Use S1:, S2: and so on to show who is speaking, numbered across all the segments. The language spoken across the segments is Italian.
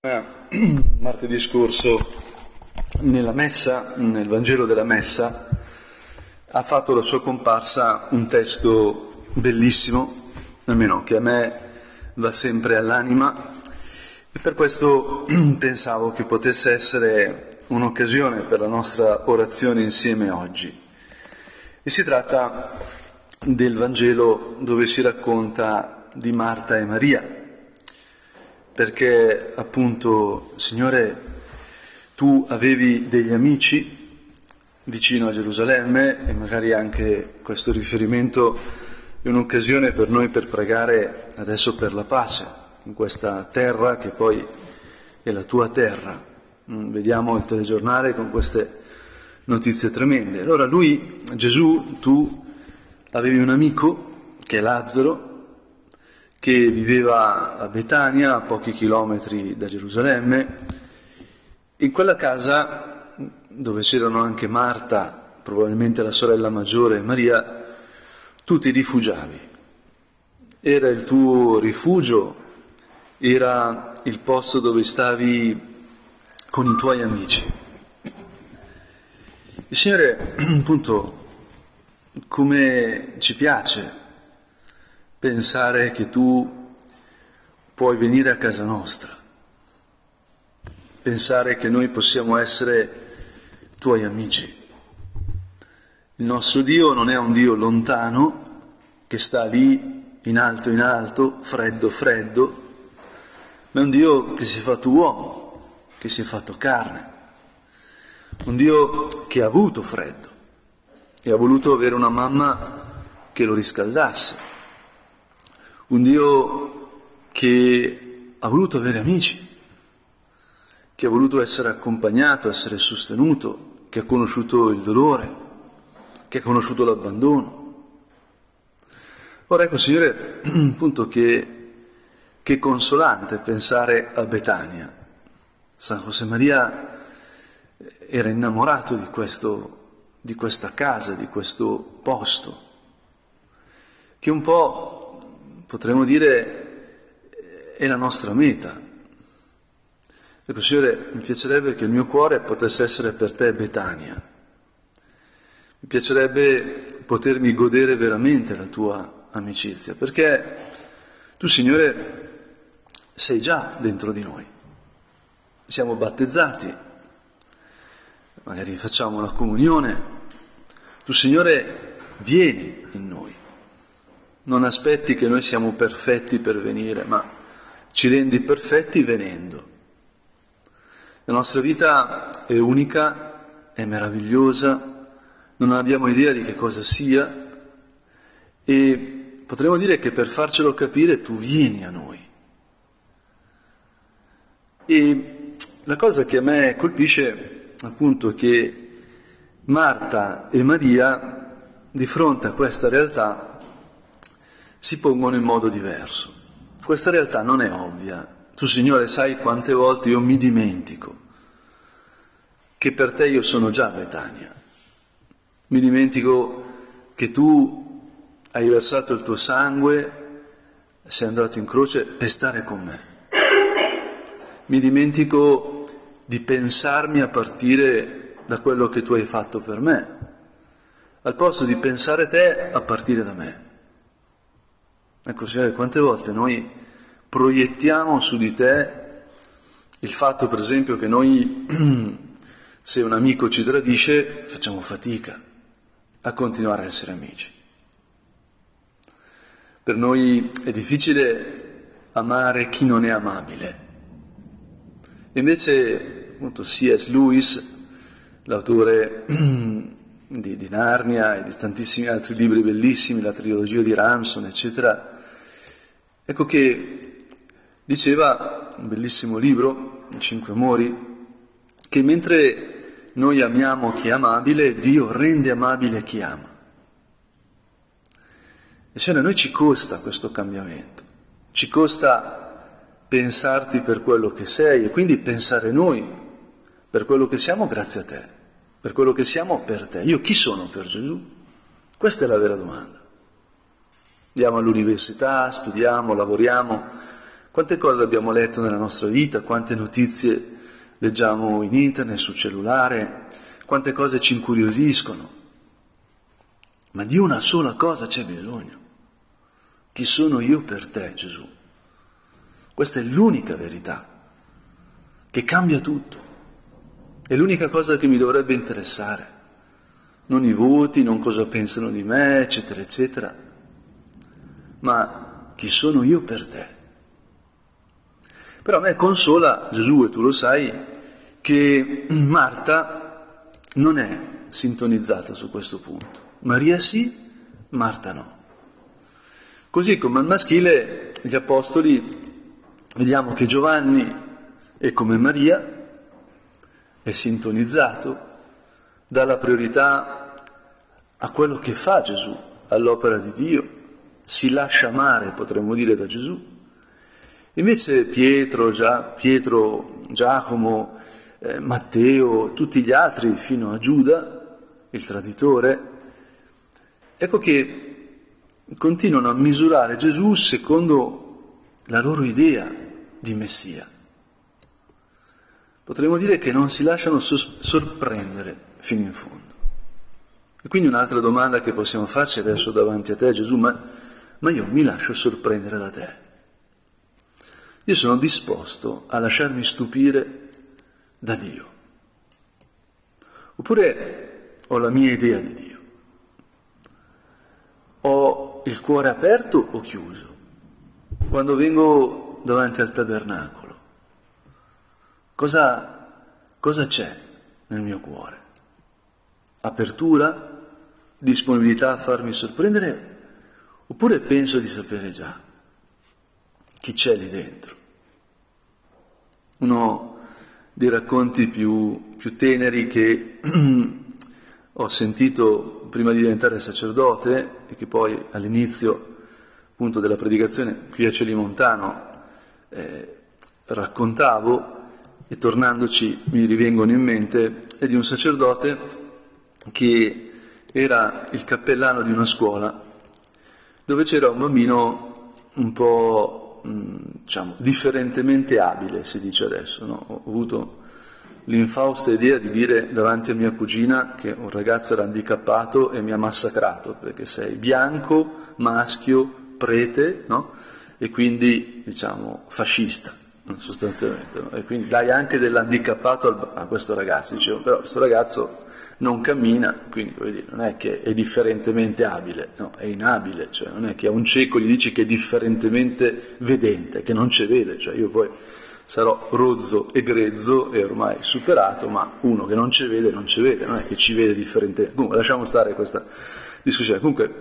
S1: Martedì scorso nella messa, nel Vangelo della messa, ha fatto la sua comparsa un testo bellissimo, almeno che a me va sempre all'anima, e per questo pensavo che potesse essere un'occasione per la nostra orazione insieme oggi. E si tratta del Vangelo dove si racconta di Marta e Maria perché appunto, Signore, tu avevi degli amici vicino a Gerusalemme e magari anche questo riferimento è un'occasione per noi per pregare adesso per la pace in questa terra che poi è la tua terra. Mm, vediamo il telegiornale con queste notizie tremende. Allora lui, Gesù, tu avevi un amico che è Lazzaro, che viveva a Betania, a pochi chilometri da Gerusalemme. In quella casa, dove c'erano anche Marta, probabilmente la sorella maggiore, e Maria, tu ti rifugiavi. Era il tuo rifugio, era il posto dove stavi con i tuoi amici. Il Signore, appunto, come ci piace pensare che tu puoi venire a casa nostra, pensare che noi possiamo essere tuoi amici. Il nostro Dio non è un Dio lontano che sta lì in alto in alto, freddo freddo, ma è un Dio che si è fatto uomo, che si è fatto carne, un Dio che ha avuto freddo e ha voluto avere una mamma che lo riscaldasse un Dio che ha voluto avere amici, che ha voluto essere accompagnato, essere sostenuto, che ha conosciuto il dolore, che ha conosciuto l'abbandono. Ora ecco, Signore, appunto che, che consolante pensare a Betania. San José Maria era innamorato di, questo, di questa casa, di questo posto, che un po' potremmo dire, è la nostra meta. Ecco, Signore, mi piacerebbe che il mio cuore potesse essere per te Betania. Mi piacerebbe potermi godere veramente la tua amicizia, perché tu, Signore, sei già dentro di noi. Siamo battezzati, magari facciamo la comunione. Tu, Signore, vieni in noi. Non aspetti che noi siamo perfetti per venire, ma ci rendi perfetti venendo. La nostra vita è unica, è meravigliosa, non abbiamo idea di che cosa sia e potremmo dire che per farcelo capire tu vieni a noi. E la cosa che a me colpisce appunto è che Marta e Maria di fronte a questa realtà si pongono in modo diverso. Questa realtà non è ovvia. Tu, Signore, sai quante volte io mi dimentico che per te io sono già Betania. Mi dimentico che tu hai versato il tuo sangue, sei andato in croce per stare con me. Mi dimentico di pensarmi a partire da quello che tu hai fatto per me, al posto di pensare te a partire da me. Ecco, Signore, quante volte noi proiettiamo su di te il fatto, per esempio, che noi, se un amico ci tradisce, facciamo fatica a continuare a essere amici. Per noi è difficile amare chi non è amabile. Invece, appunto, C.S. Lewis, l'autore di, di, Narnia e di tantissimi altri libri bellissimi, la trilogia di Ramson, eccetera, ecco che diceva, un bellissimo libro, I Cinque Amori, che mentre noi amiamo chi è amabile, Dio rende amabile chi ama. E cioè a noi ci costa questo cambiamento, ci costa pensarti per quello che sei e quindi pensare noi per quello che siamo grazie a te per quello che siamo per te. Io chi sono per Gesù? Questa è la vera domanda. Andiamo all'università, studiamo, lavoriamo. Quante cose abbiamo letto nella nostra vita, quante notizie leggiamo in internet, sul cellulare, quante cose ci incuriosiscono. Ma di una sola cosa c'è bisogno. Chi sono io per te, Gesù? Questa è l'unica verità che cambia tutto. È l'unica cosa che mi dovrebbe interessare. Non i voti, non cosa pensano di me, eccetera, eccetera. Ma chi sono io per te? Però a me consola, Gesù, e tu lo sai, che Marta non è sintonizzata su questo punto. Maria sì, Marta no. Così come al maschile, gli apostoli, vediamo che Giovanni è come Maria, è sintonizzato, dà la priorità a quello che fa Gesù, all'opera di Dio, si lascia amare, potremmo dire, da Gesù. Invece Pietro, Gia, Pietro Giacomo, eh, Matteo, tutti gli altri, fino a Giuda, il traditore, ecco che continuano a misurare Gesù secondo la loro idea di Messia. Potremmo dire che non si lasciano sorprendere fino in fondo. E quindi un'altra domanda che possiamo farci adesso davanti a te, Gesù, ma, ma io mi lascio sorprendere da te. Io sono disposto a lasciarmi stupire da Dio. Oppure ho la mia idea di Dio. Ho il cuore aperto o chiuso. Quando vengo davanti al tabernacolo, cosa, cosa c'è nel mio cuore? Apertura? Disponibilità a farmi sorprendere? Oppure penso di sapere già? chi c'è lì dentro. Uno dei racconti più, più teneri che ho sentito prima di diventare sacerdote e che poi all'inizio appunto della predicazione qui a Celimontano eh, raccontavo e tornandoci mi rivengono in mente è di un sacerdote che era il cappellano di una scuola dove c'era un bambino un po' diciamo, differentemente abile, si dice adesso. No? Ho avuto l'infausta idea di dire davanti a mia cugina che un ragazzo era handicappato e mi ha massacrato, perché sei bianco, maschio, prete, no? e quindi, diciamo, fascista, sostanzialmente. No? E quindi dai anche dell'handicappato a questo ragazzo. Dicevo, però questo ragazzo non cammina, quindi dire, non è che è differentemente abile, no, è inabile, cioè non è che a un cieco gli dici che è differentemente vedente, che non ci vede, cioè io poi sarò rozzo e grezzo e ormai superato, ma uno che non ci vede non ci vede, non è che ci vede differentemente. Comunque lasciamo stare questa discussione. Comunque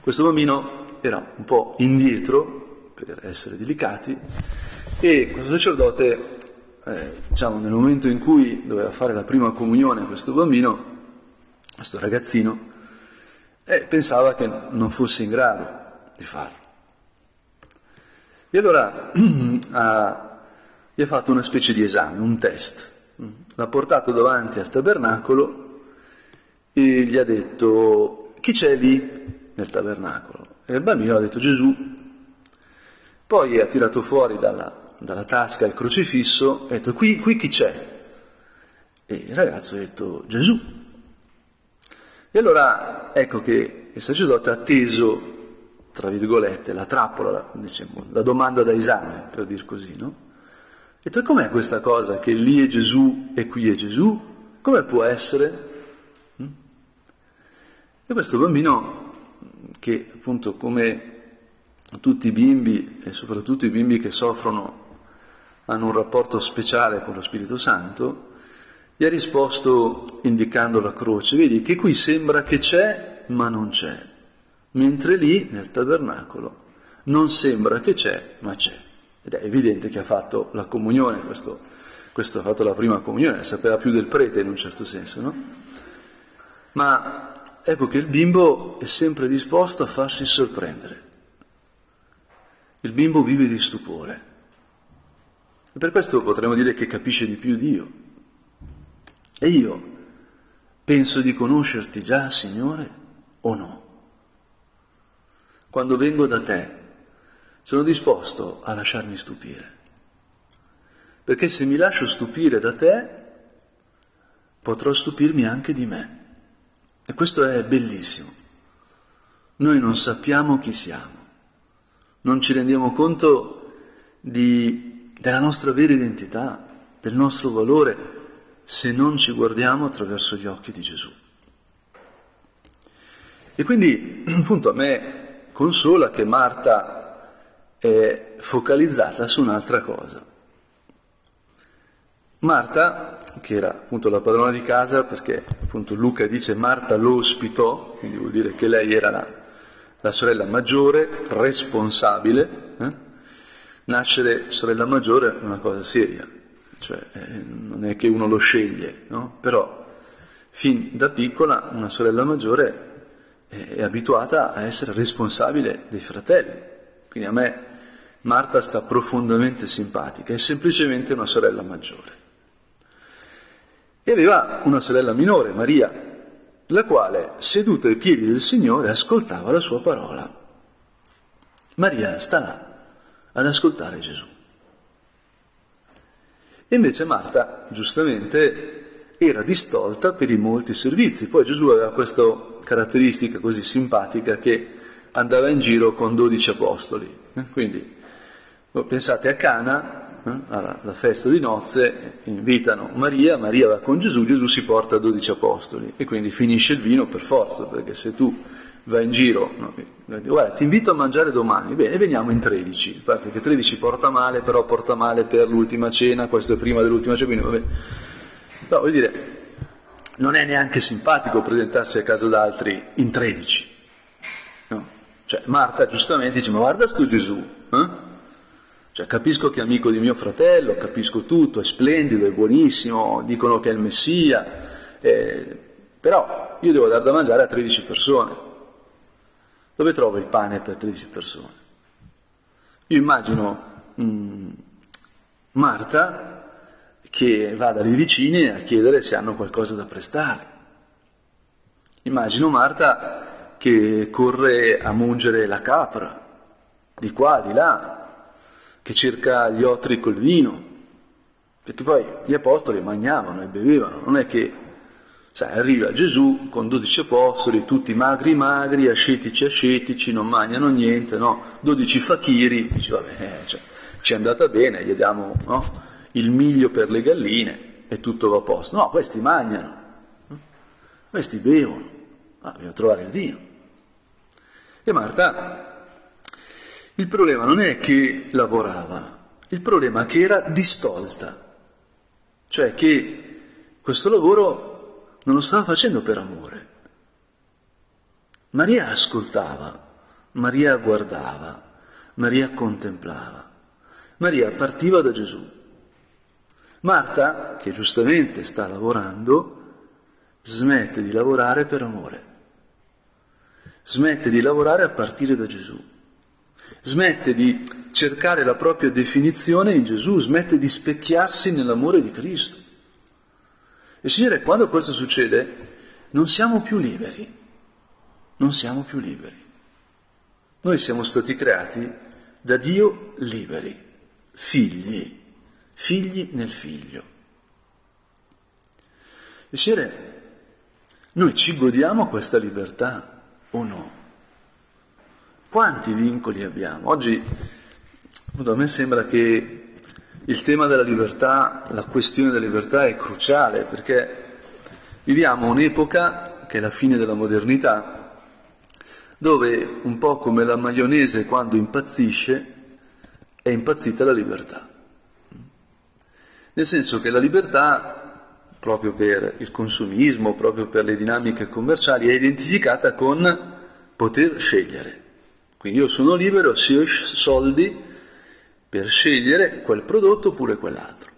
S1: questo bambino era un po' indietro, per essere delicati, e questo sacerdote eh, diciamo, nel momento in cui doveva fare la prima comunione questo bambino, questo ragazzino, eh, pensava che non fosse in grado di farlo. E allora ha, gli ha fatto una specie di esame, un test. L'ha portato davanti al tabernacolo e gli ha detto chi c'è lì nel tabernacolo? E il bambino ha detto Gesù. Poi ha tirato fuori dalla, dalla tasca il crocifisso e ha detto qui, qui chi c'è? E il ragazzo ha detto Gesù. E allora ecco che il sacerdote ha atteso, tra virgolette, la trappola, diciamo, la domanda da esame, per dir così, no? E detto, com'è questa cosa che lì è Gesù e qui è Gesù? Come può essere? Mm? E questo bambino, che appunto come tutti i bimbi, e soprattutto i bimbi che soffrono hanno un rapporto speciale con lo Spirito Santo, gli ha risposto indicando la croce, vedi che qui sembra che c'è, ma non c'è, mentre lì nel tabernacolo non sembra che c'è, ma c'è. Ed è evidente che ha fatto la comunione, questo, questo ha fatto la prima comunione, sapeva più del prete in un certo senso, no? Ma ecco che il bimbo è sempre disposto a farsi sorprendere. Il bimbo vive di stupore. E per questo potremmo dire che capisce di più Dio. E io penso di conoscerti già, Signore, o no? Quando vengo da te, sono disposto a lasciarmi stupire. Perché se mi lascio stupire da te, potrò stupirmi anche di me. E questo è bellissimo. Noi non sappiamo chi siamo, non ci rendiamo conto di, della nostra vera identità, del nostro valore, se non ci guardiamo attraverso gli occhi di Gesù. E quindi, appunto, a me consola che Marta è focalizzata su un'altra cosa. Marta, che era appunto la padrona di casa, perché appunto Luca dice Marta lo ospitò, quindi vuol dire che lei era la, la sorella maggiore, responsabile. Eh? Nascere sorella maggiore è una cosa seria, cioè eh, non è che uno lo sceglie, no? Però fin da piccola una sorella maggiore è abituata a essere responsabile dei fratelli. Quindi a me Marta sta profondamente simpatica, è semplicemente una sorella maggiore. E aveva una sorella minore, Maria, la quale, seduta ai piedi del Signore, ascoltava la sua parola. Maria sta là ad ascoltare Gesù. E invece Marta, giustamente, era distolta per i molti servizi. Poi Gesù aveva questa caratteristica così simpatica che andava in giro con dodici apostoli. Quindi pensate a Cana, eh, alla festa di nozze, invitano Maria, Maria va con Gesù, Gesù si porta 12 apostoli e quindi finisce il vino per forza, perché se tu vai in giro, no, guarda ti invito a mangiare domani, bene, veniamo in 13, perché 13 porta male, però porta male per l'ultima cena, questo è prima dell'ultima cena, quindi vabbè. No, vuol dire, non è neanche simpatico presentarsi a casa d'altri in 13. No? Cioè Marta giustamente dice, ma guarda sto Gesù, eh? Cioè, capisco che è amico di mio fratello, capisco tutto, è splendido, è buonissimo, dicono che è il Messia, eh, però io devo dar da mangiare a 13 persone. Dove trovo il pane per 13 persone? Io immagino mh, mm, Marta che va dalle vicine a chiedere se hanno qualcosa da prestare. Immagino Marta che corre a mungere la capra, di qua, di là, che cerca gli otri col vino, perché poi gli apostoli mangiavano e bevevano, non è che sai, arriva Gesù con dodici apostoli, tutti magri magri, ascetici ascetici, non mangiano niente, no? Dodici fakiri, dice vabbè, eh, cioè, ci è andata bene, gli diamo no? il miglio per le galline e tutto va a posto. No, questi mangiano, no? questi bevono, ah, bisogna trovare il vino. E Marta il problema non è che lavorava, il problema è che era distolta, cioè che questo lavoro non lo stava facendo per amore. Maria ascoltava, Maria guardava, Maria contemplava, Maria partiva da Gesù. Marta, che giustamente sta lavorando, smette di lavorare per amore, smette di lavorare a partire da Gesù smette di cercare la propria definizione in Gesù, smette di specchiarsi nell'amore di Cristo. E Signore, quando questo succede, non siamo più liberi, non siamo più liberi. Noi siamo stati creati da Dio liberi, figli, figli nel figlio. E Signore, noi ci godiamo questa libertà o no? Quanti vincoli abbiamo? Oggi a me sembra che il tema della libertà, la questione della libertà è cruciale perché viviamo un'epoca che è la fine della modernità, dove un po' come la maionese quando impazzisce è impazzita la libertà. Nel senso che la libertà, proprio per il consumismo, proprio per le dinamiche commerciali, è identificata con poter scegliere. Quindi io sono libero se ho soldi per scegliere quel prodotto oppure quell'altro.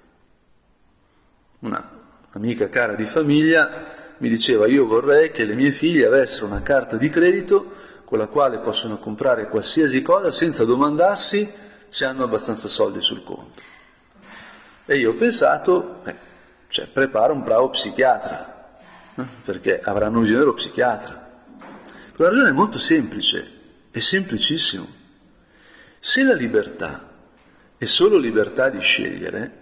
S1: Una amica cara di famiglia mi diceva io vorrei che le mie figlie avessero una carta di credito con la quale possono comprare qualsiasi cosa senza domandarsi se hanno abbastanza soldi sul conto. E io ho pensato, beh, cioè prepara un bravo psichiatra, eh, perché avranno bisogno dello psichiatra. La ragione è molto semplice. È semplicissimo. Se la libertà è solo libertà di scegliere,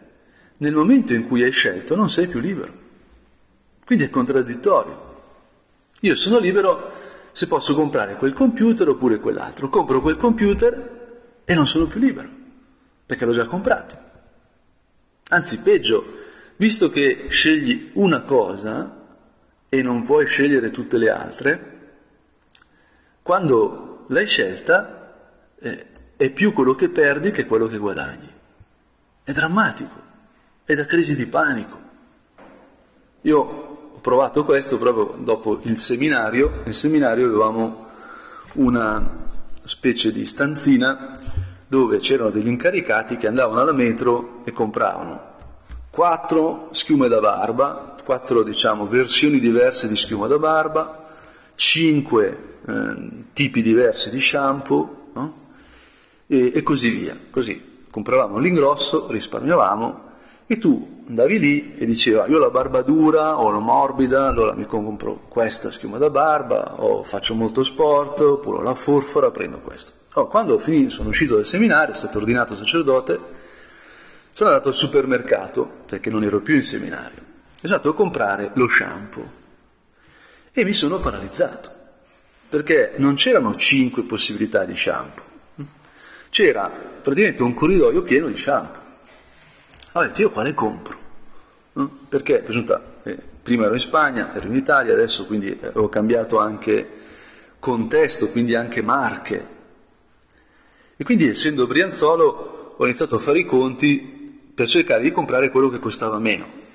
S1: nel momento in cui hai scelto non sei più libero. Quindi è contraddittorio. Io sono libero se posso comprare quel computer oppure quell'altro. Compro quel computer e non sono più libero, perché l'ho già comprato. Anzi, peggio, visto che scegli una cosa e non puoi scegliere tutte le altre, quando l'hai scelta eh, è più quello che perdi che quello che guadagni. È drammatico, è da crisi di panico. Io ho provato questo proprio dopo il seminario, nel seminario avevamo una specie di stanzina dove c'erano degli incaricati che andavano alla metro e compravano quattro schiume da barba, quattro diciamo versioni diverse di schiuma da barba, cinque eh, tipi diversi di shampoo no? E, e così via. Così compravamo l'ingrosso, risparmiavamo e tu andavi lì e dicevi io ho la barba dura o la morbida, allora mi compro questa schiuma da barba o faccio molto sport oppure la forfora, prendo questo. Oh, quando finì, sono uscito dal seminario, sono stato ordinato sacerdote, sono andato al supermercato perché non ero più in seminario. Sono andato a comprare lo shampoo e mi sono paralizzato perché non c'erano cinque possibilità di shampoo, c'era praticamente un corridoio pieno di shampoo. Ho detto io quale compro? Perché risulta, eh, prima ero in Spagna, ero in Italia, adesso quindi eh, ho cambiato anche contesto, quindi anche marche. E quindi essendo Brianzolo ho iniziato a fare i conti per cercare di comprare quello che costava meno.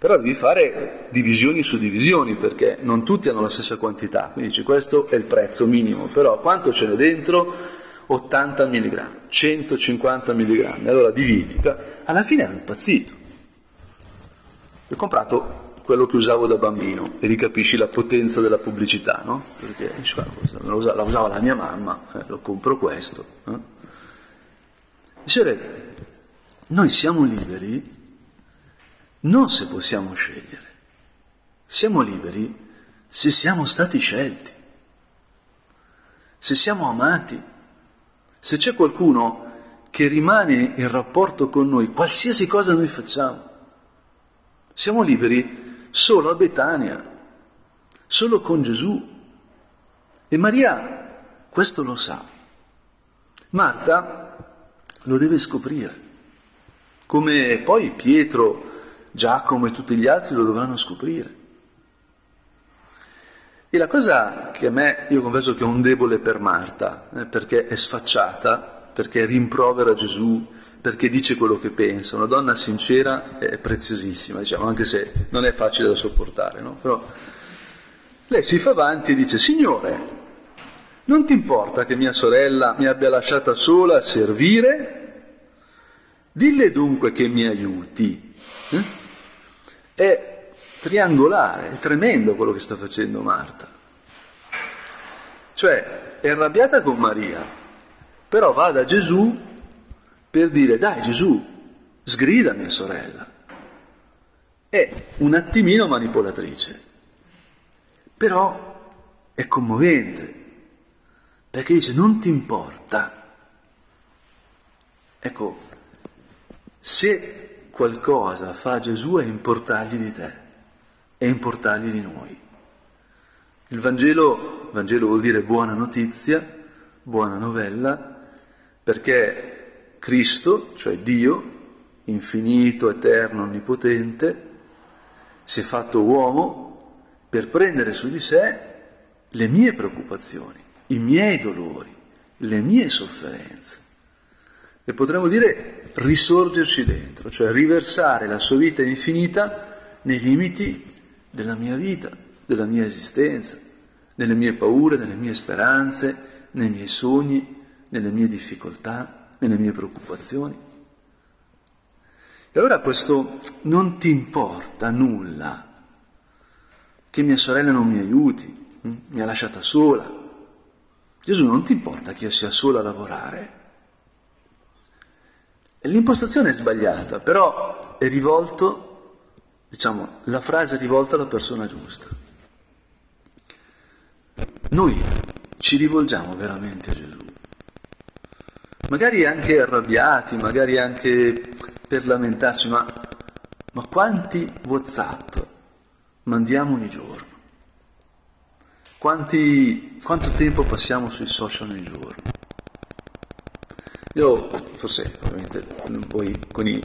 S1: Però devi fare divisioni su divisioni perché non tutti hanno la stessa quantità, quindi dici questo è il prezzo minimo, però quanto ce n'è dentro? 80 mg, 150 mg, allora dividi, alla fine ero impazzito. Ho comprato quello che usavo da bambino e ricapisci la potenza della pubblicità, no? Perché la usava la mia mamma, eh, lo compro questo. Eh? Dicevo, noi siamo liberi non se possiamo scegliere. Siamo liberi se siamo stati scelti, se siamo amati, se c'è qualcuno che rimane in rapporto con noi, qualsiasi cosa noi facciamo. Siamo liberi solo a Betania, solo con Gesù. E Maria questo lo sa. Marta lo deve scoprire, come poi Pietro Giacomo e tutti gli altri lo dovranno scoprire. E la cosa che a me, io confesso che ho un debole per Marta, eh, perché è sfacciata, perché rimprovera Gesù, perché dice quello che pensa, una donna sincera è preziosissima, diciamo, anche se non è facile da sopportare, no? Però lei si fa avanti e dice, Signore, non ti importa che mia sorella mi abbia lasciata sola a servire? Dille dunque che mi aiuti. Eh? È triangolare, è tremendo quello che sta facendo Marta. Cioè, è arrabbiata con Maria, però va da Gesù per dire, dai Gesù, sgrida mia sorella. È un attimino manipolatrice, però è commovente, perché dice, non ti importa. Ecco, se qualcosa fa Gesù è importargli di te, è importargli di noi. Il Vangelo, Vangelo vuol dire buona notizia, buona novella, perché Cristo, cioè Dio, infinito, eterno, onnipotente, si è fatto uomo per prendere su di sé le mie preoccupazioni, i miei dolori, le mie sofferenze e potremmo dire risorgerci dentro, cioè riversare la sua vita infinita nei limiti della mia vita, della mia esistenza, nelle mie paure, nelle mie speranze, nei miei sogni, nelle mie difficoltà, nelle mie preoccupazioni. E allora questo non ti importa nulla che mia sorella non mi aiuti, hm? mi ha lasciata sola. Gesù non ti importa che io sia sola a lavorare, L'impostazione è sbagliata, però è rivolto, diciamo, la frase rivolta alla persona giusta. Noi ci rivolgiamo veramente a Gesù. magari anche arrabbiati, magari anche per lamentarci, ma, ma quanti Whatsapp mandiamo ogni giorno? Quanti, quanto tempo passiamo sui social nel giorno? Io, forse, ovviamente, voi con, i,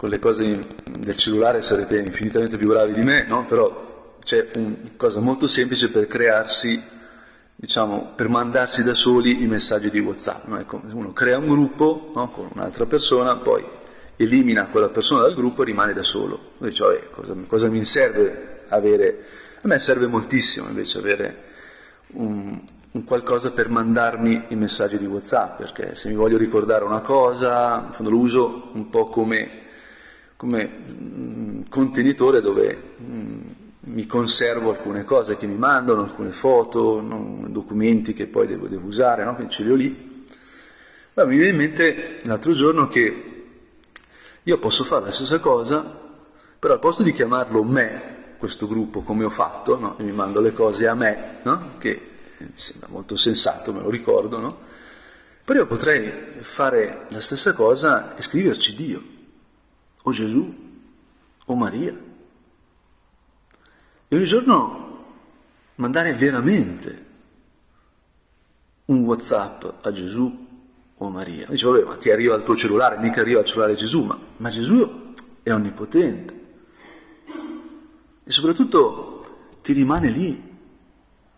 S1: con, le cose del cellulare sarete infinitamente più bravi di me, no? Però c'è una cosa molto semplice per crearsi, diciamo, per mandarsi da soli i messaggi di WhatsApp. No? Ecco, uno crea un gruppo no? con un'altra persona, poi elimina quella persona dal gruppo e rimane da solo. Dice, vabbè, cosa, cosa mi serve avere a me serve moltissimo invece avere un, un, qualcosa per mandarmi i messaggi di WhatsApp, perché se mi voglio ricordare una cosa, in fondo lo uso un po' come, come mh, contenitore dove mh, mi conservo alcune cose che mi mandano, alcune foto, documenti che poi devo, devo usare, no? quindi ce li ho lì. Ma mi viene in mente l'altro giorno che io posso fare la stessa cosa, però al posto di chiamarlo me, questo gruppo come ho fatto, no? mi mando le cose a me, che mi sembra molto sensato, me lo ricordo, però io potrei fare la stessa cosa e scriverci Dio, o Gesù, o Maria. E ogni giorno mandare veramente un Whatsapp a Gesù o a Maria. Dice, vabbè, ma ti arriva al tuo cellulare, mica arriva al cellulare Gesù, ma, ma Gesù è onnipotente. E soprattutto ti rimane lì.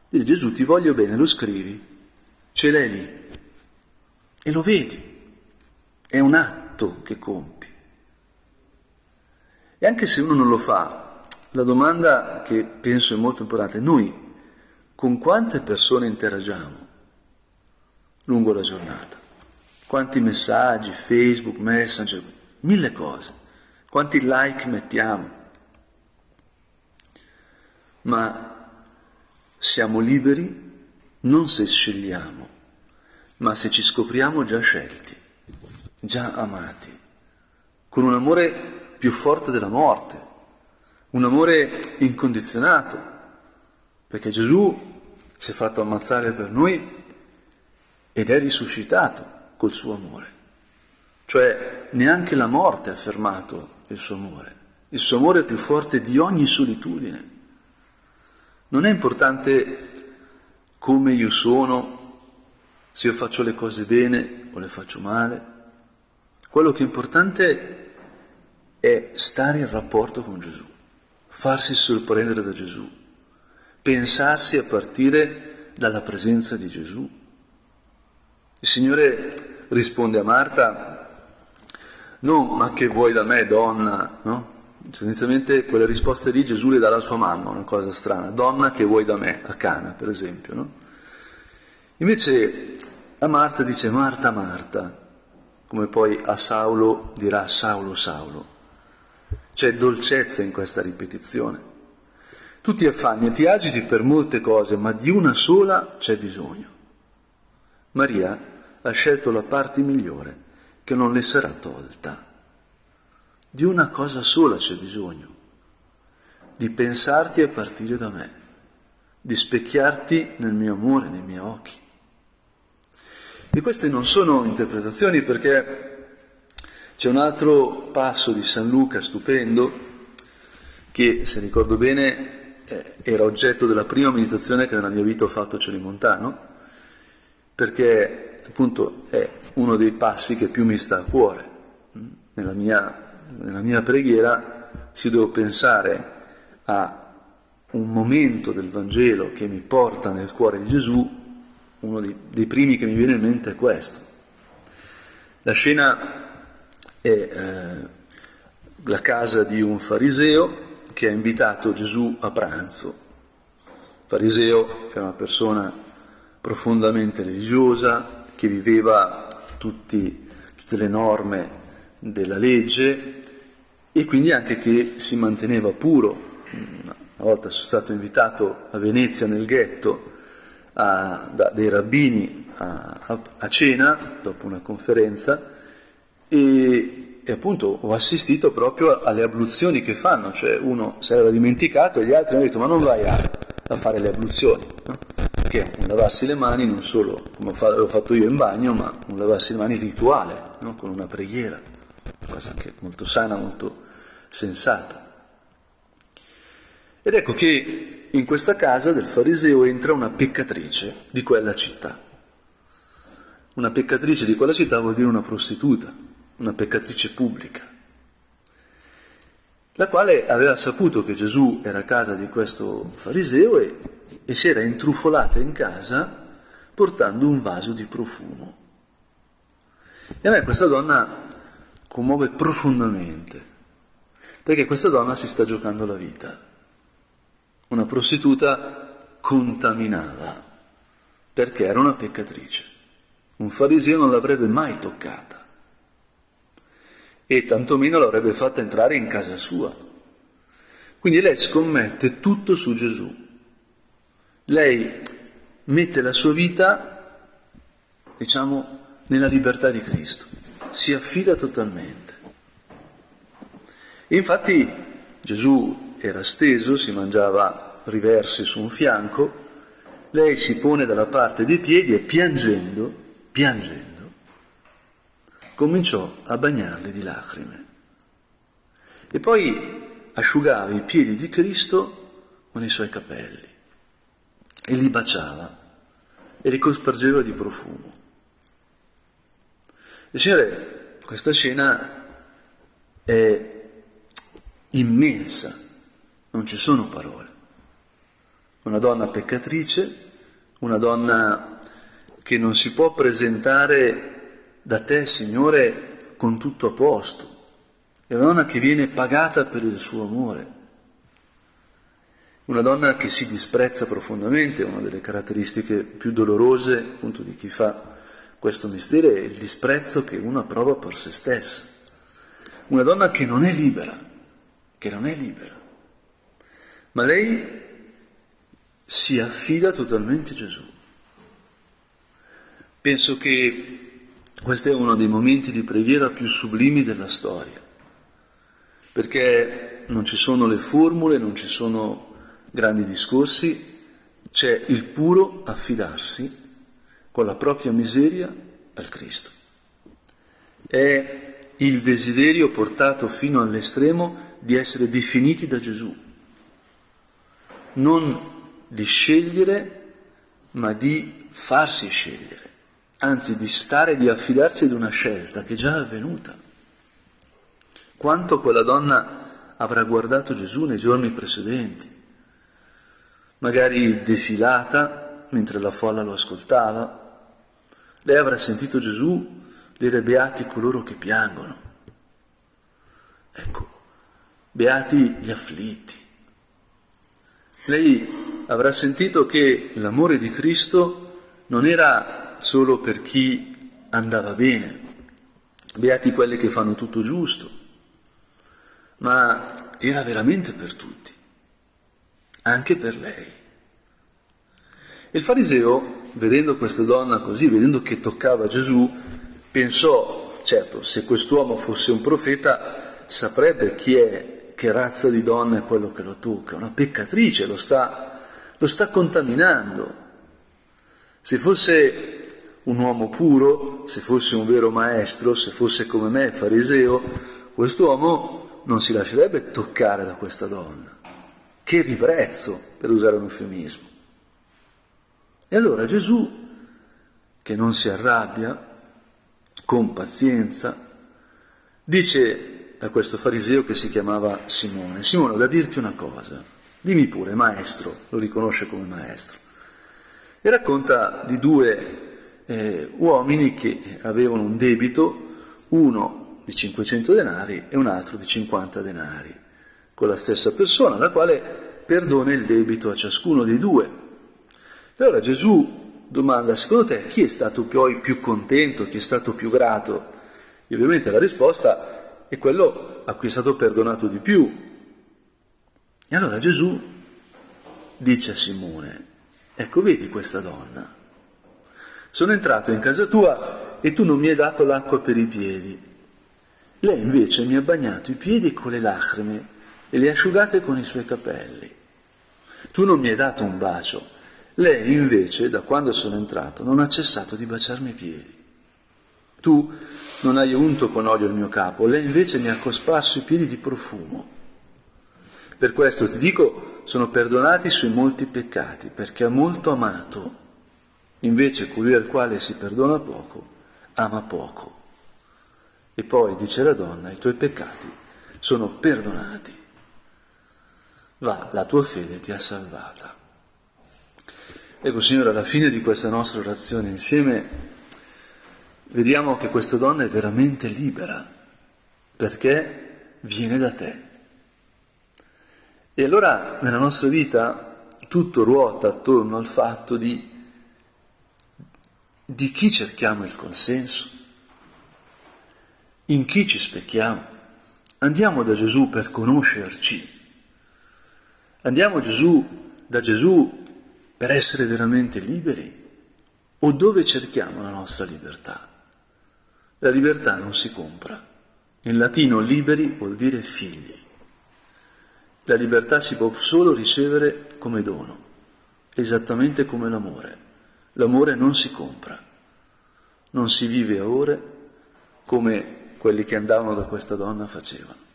S1: Dire Gesù ti voglio bene, lo scrivi, ce l'hai lì e lo vedi. È un atto che compi. E anche se uno non lo fa, la domanda che penso è molto importante, noi con quante persone interagiamo lungo la giornata? Quanti messaggi, Facebook, Messenger, mille cose. Quanti like mettiamo? ma siamo liberi non se scegliamo, ma se ci scopriamo già scelti, già amati, con un amore più forte della morte, un amore incondizionato, perché Gesù si è fatto ammazzare per noi ed è risuscitato col suo amore. Cioè neanche la morte ha fermato il suo amore. Il suo amore è più forte di ogni solitudine. Non è importante come io sono, se io faccio le cose bene o le faccio male. Quello che è importante è stare in rapporto con Gesù, farsi sorprendere da Gesù, pensarsi a partire dalla presenza di Gesù. Il Signore risponde a Marta, no, ma che vuoi da me, donna, no? Sostanzialmente quelle risposte lì Gesù le dà alla sua mamma, una cosa strana, donna che vuoi da me, a Cana per esempio. No? Invece a Marta dice Marta, Marta, come poi a Saulo dirà Saulo, Saulo. C'è dolcezza in questa ripetizione. Tu ti affanni e ti agiti per molte cose, ma di una sola c'è bisogno. Maria ha scelto la parte migliore, che non le sarà tolta. Di una cosa sola c'è bisogno, di pensarti a partire da me, di specchiarti nel mio amore, nei miei occhi. E queste non sono interpretazioni perché c'è un altro passo di San Luca stupendo che, se ricordo bene, eh, era oggetto della prima meditazione che nella mia vita ho fatto a Celimontano, perché appunto è uno dei passi che più mi sta a cuore mm, nella mia nella mia preghiera, se devo pensare a un momento del Vangelo che mi porta nel cuore di Gesù, uno dei, dei primi che mi viene in mente è questo. La scena è eh, la casa di un fariseo che ha invitato Gesù a pranzo. Il fariseo era una persona profondamente religiosa, che viveva tutti, tutte le norme della legge e quindi anche che si manteneva puro. Una volta sono stato invitato a Venezia nel ghetto a, da, dei rabbini a, a, a, cena dopo una conferenza e, e, appunto ho assistito proprio alle abluzioni che fanno, cioè uno si era dimenticato e gli altri hanno detto ma non vai a, fare le abluzioni. No? anche un lavarsi le mani non solo come ho fatto io in bagno, ma un lavarsi le mani rituale, no? con una preghiera, cosa anche molto sana, molto sensata. Ed ecco che in questa casa del fariseo entra una peccatrice di quella città. Una peccatrice di quella città vuol dire una prostituta, una peccatrice pubblica, la quale aveva saputo che Gesù era a casa di questo fariseo e, e si era intrufolata in casa portando un vaso di profumo. E a me questa donna commuove profondamente, perché questa donna si sta giocando la vita. Una prostituta contaminava, perché era una peccatrice. Un fariseo non l'avrebbe mai toccata e tantomeno l'avrebbe fatta entrare in casa sua. Quindi lei scommette tutto su Gesù. Lei mette la sua vita, diciamo, nella libertà di Cristo, si affida totalmente. E infatti Gesù era steso, si mangiava riversi su un fianco, lei si pone dalla parte dei piedi e piangendo, piangendo, cominciò a bagnarli di lacrime. E poi asciugava i piedi di Cristo con i suoi capelli e li baciava e li cospargeva di profumo. E Signore, questa scena è immensa, non ci sono parole. Una donna peccatrice, una donna che non si può presentare da te, Signore, con tutto a posto. È una donna che viene pagata per il suo amore. Una donna che si disprezza profondamente, una delle caratteristiche più dolorose appunto di chi fa questo mestiere è il disprezzo che una prova per se stessa. Una donna che non è libera, che non è libera. Ma lei si affida totalmente a Gesù. Penso che questo è uno dei momenti di preghiera più sublimi della storia, perché non ci sono le formule, non ci sono grandi discorsi, c'è il puro affidarsi con la propria miseria al Cristo. È il desiderio portato fino all'estremo di essere definiti da Gesù, non di scegliere, ma di farsi scegliere anzi di stare, di affidarsi ad una scelta che è già avvenuta. Quanto quella donna avrà guardato Gesù nei giorni precedenti, magari defilata mentre la folla lo ascoltava, lei avrà sentito Gesù dire beati coloro che piangono. Ecco, beati gli afflitti. Lei avrà sentito che l'amore di Cristo non era solo per chi andava bene, beati quelli che fanno tutto giusto, ma era veramente per tutti, anche per lei. Il fariseo, vedendo questa donna così, vedendo che toccava Gesù, pensò, certo, se quest'uomo fosse un profeta, saprebbe chi è, che razza di donna è quello che lo tocca, una peccatrice, lo sta, lo sta contaminando. Se fosse un uomo puro, se fosse un vero maestro, se fosse come me, fariseo, quest'uomo non si lascerebbe toccare da questa donna. Che ribrezzo, per usare un eufemismo. E allora Gesù, che non si arrabbia, con pazienza, dice a questo fariseo che si chiamava Simone, Simone, ho da dirti una cosa, dimmi pure, maestro, lo riconosce come maestro, e racconta di due eh, uomini che avevano un debito, uno di 500 denari e un altro di 50 denari, con la stessa persona, la quale perdona il debito a ciascuno dei due. E allora Gesù domanda, secondo te chi è stato poi più contento, chi è stato più grato? E ovviamente la risposta è quello a cui è stato perdonato di più. E allora Gesù dice a Simone, ecco vedi questa donna, sono entrato in casa tua e tu non mi hai dato l'acqua per i piedi. Lei invece mi ha bagnato i piedi con le lacrime e le ha asciugate con i suoi capelli. Tu non mi hai dato un bacio Lei invece, da quando sono entrato, non ha cessato di baciarmi i piedi. Tu non hai unto con olio il mio capo, lei invece mi ha cosparso i piedi di profumo. Per questo ti dico, sono perdonati sui molti peccati, perché ha molto amato. Invece colui al quale si perdona poco, ama poco. E poi dice la donna, i tuoi peccati sono perdonati. Va, la tua fede ti ha salvata. Ecco Signore, alla fine di questa nostra orazione insieme vediamo che questa donna è veramente libera, perché viene da te. E allora nella nostra vita tutto ruota attorno al fatto di, di chi cerchiamo il consenso, in chi ci specchiamo. Andiamo da Gesù per conoscerci. Andiamo Gesù, da Gesù per essere veramente liberi? O dove cerchiamo la nostra libertà? La libertà non si compra. In latino liberi vuol dire figli. La libertà si può solo ricevere come dono, esattamente come l'amore. L'amore non si compra, non si vive a ore come quelli che andavano da questa donna facevano.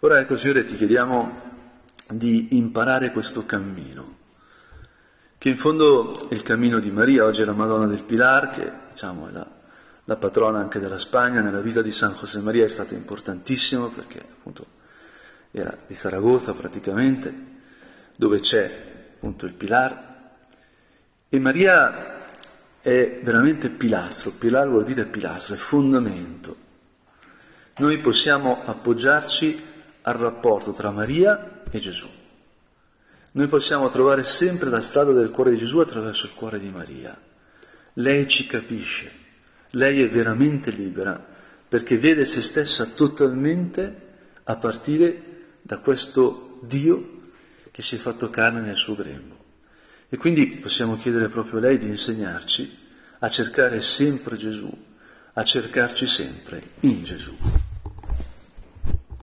S1: Ora ecco Signore ti chiediamo di imparare questo cammino, che in fondo è il cammino di Maria, oggi è la Madonna del Pilar, che diciamo è la, la patrona anche della Spagna, nella vita di San José Maria è stato importantissimo perché appunto era di Saragozza praticamente, dove c'è appunto il Pilar, e Maria è veramente pilastro, Pilar vuol dire pilastro, è fondamento. Noi possiamo appoggiarci al rapporto tra Maria e Gesù. Noi possiamo trovare sempre la strada del cuore di Gesù attraverso il cuore di Maria. Lei ci capisce, lei è veramente libera perché vede se stessa totalmente a partire da questo Dio che si è fatto carne nel suo grembo. E quindi possiamo chiedere proprio a lei di insegnarci a cercare sempre Gesù, a cercarci sempre in Gesù.